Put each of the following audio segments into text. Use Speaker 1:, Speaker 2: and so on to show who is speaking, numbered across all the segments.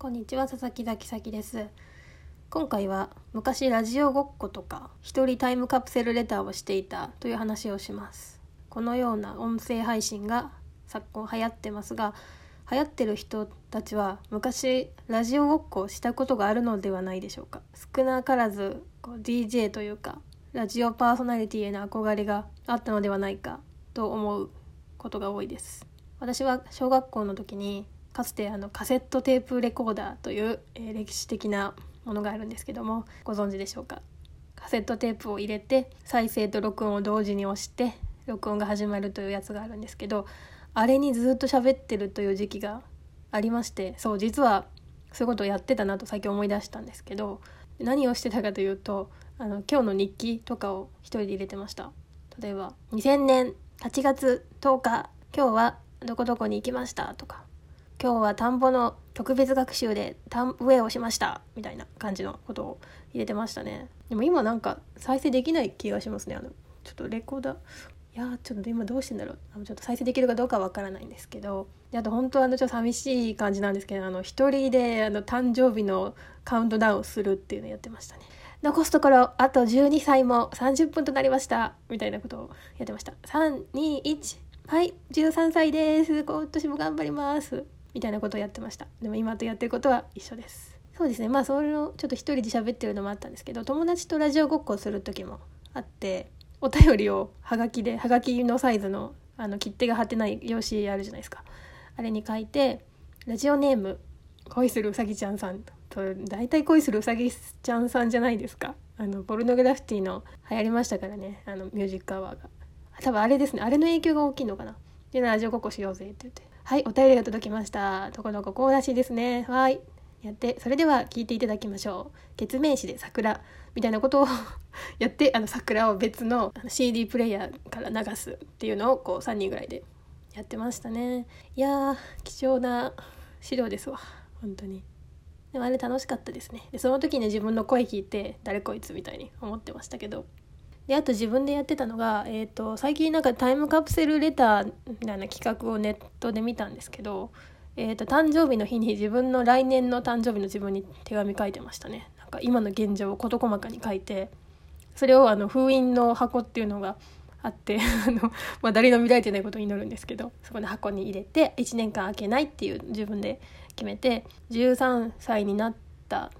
Speaker 1: こんにちは佐々木崎咲です。今回は昔ラジオごっことか一人タイムカプセルレターをしていたという話をします。このような音声配信が昨今流行ってますが流行ってる人たちは昔ラジオごっこをしたことがあるのではないでしょうか。少なからずこう DJ というかラジオパーソナリティへの憧れがあったのではないかと思うことが多いです。私は小学校の時にかつてあのカセットテープレコーダーという、えー、歴史的なものがあるんですけどもご存知でしょうか？カセットテープを入れて再生と録音を同時に押して録音が始まるというやつがあるんですけどあれにずっと喋ってるという時期がありましてそう実はそういうことをやってたなと最近思い出したんですけど何をしてたかというとあの今日の日記とかを一人で入れてました。例えば2000年8月10日今日はどこどこに行きましたとか今日は田んぼの特別学習で田植えをしました。みたいな感じのことを入れてましたね。でも今なんか再生できない気がしますね。あのちょっとレコーダー。いやちょっと今どうしてんだろう。あのちょっと再生できるかどうかわからないんですけど。であと本当はあのちょっと寂しい感じなんですけどあの一人であの誕生日のカウントダウンするっていうのやってましたね。残すところあと12歳も30分となりました。みたいなことをやってました。321はい13歳です。今年も頑張ります。みたいなことをやってました。でも今とやってることは一緒です。そうですね。まあそれをちょっと一人で喋ってるのもあったんですけど友達とラジオごっこする時もあってお便りをはがきではがきのサイズのあの切手が貼ってない用紙あるじゃないですか。あれに書いてラジオネーム恋するうさぎちゃんさんと大体恋するうさぎちゃんさんじゃないですか。あのポルノグラフィティの流行りましたからねあのミュージックアワーが。多分あれですね。あれの影響が大きいのかな。でラジオごっこしようぜって言ってはい、お便りが届きました。どこどここうらしいですね。はい。やって、それでは聞いていただきましょう。決名詞で桜みたいなことを やって、あの桜を別の CD プレイヤーから流すっていうのをこう3人ぐらいでやってましたね。いや、貴重な資料ですわ。本当に。でもあれ楽しかったですね。で、その時に自分の声聞いて、誰こいつみたいに思ってましたけど。であと自分でやってたのが、えーと、最近なんかタイムカプセルレターみたいな企画をネットで見たんですけど、えーと、誕生日の日に自分の来年の誕生日の自分に手紙書いてましたね。なんか今の現状を事細かに書いてそれをあの封印の箱っていうのがあって あの、まあ、誰の見られてないことを祈るんですけどそこの箱に入れて1年間開けないっていう自分で決めて13歳になった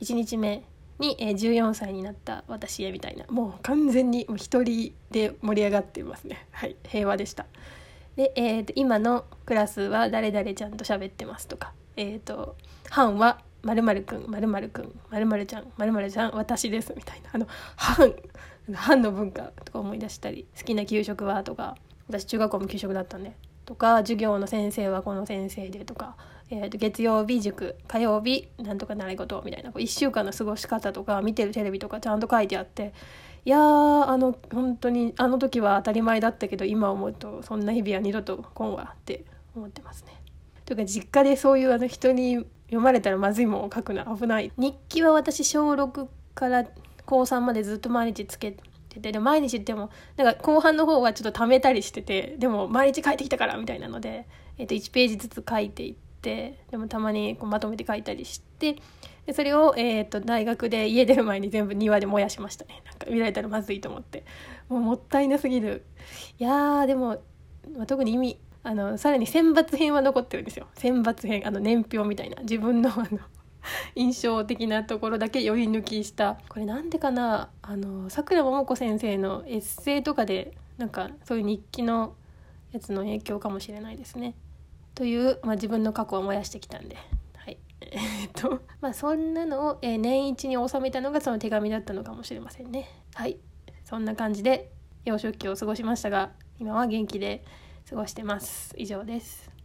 Speaker 1: 1日目に、えー、14歳になった私へみたいなもう完全にもう一人で盛り上がっていますね。はい平和でした。で、えーと、今のクラスは誰々ちゃんと喋ってますとかえっ、ー、と班はまるまるくんまるまるくんまるまるちゃんまるまるちゃん私ですみたいな。あの班班の文化とか思い出したり好きな給食はとか私中学校も給食だったんでとか授業の先生はこの先生でとかえー、と月曜日塾火曜日なんとか習い事みたいなこう1週間の過ごし方とか見てるテレビとかちゃんと書いてあっていやあの本当にあの時は当たり前だったけど今思うとそんな日々は二度と来んわって思ってますね。というか実家でそういうあの人に読まれたらまずいもんを書くの危ない。日記は私小6から高3までずっと毎日つけててで毎日ってもなんか後半の方はちょっと貯めたりしててでも毎日書いてきたからみたいなので、えー、と1ページずつ書いていって。でもたまにこうまとめて書いたりしてでそれを、えーと、大学で家出る前に全部庭で燃やしましたね。なんか見られたらまずいと思って。もうもったいなすぎる。いやーでも、まあ、特に意味あのさらに選抜編は残ってるんですよ。選抜編あの年表みたいな。自分のあの 印象的なところだけ寄り抜きしたこれなんでかな？あのさくらももこ先生のエッセイとかでなんかそういう日記のやつの影響かもしれないですね。という、まあ、自分の過去を燃やしてきたんで。はい、えっとまあそんなのを、え、年一に収めたのがその手紙だったのかもしれませんね。はいそんな感じで幼少期を過ごしましたが今は元気で過ごしてます以上です。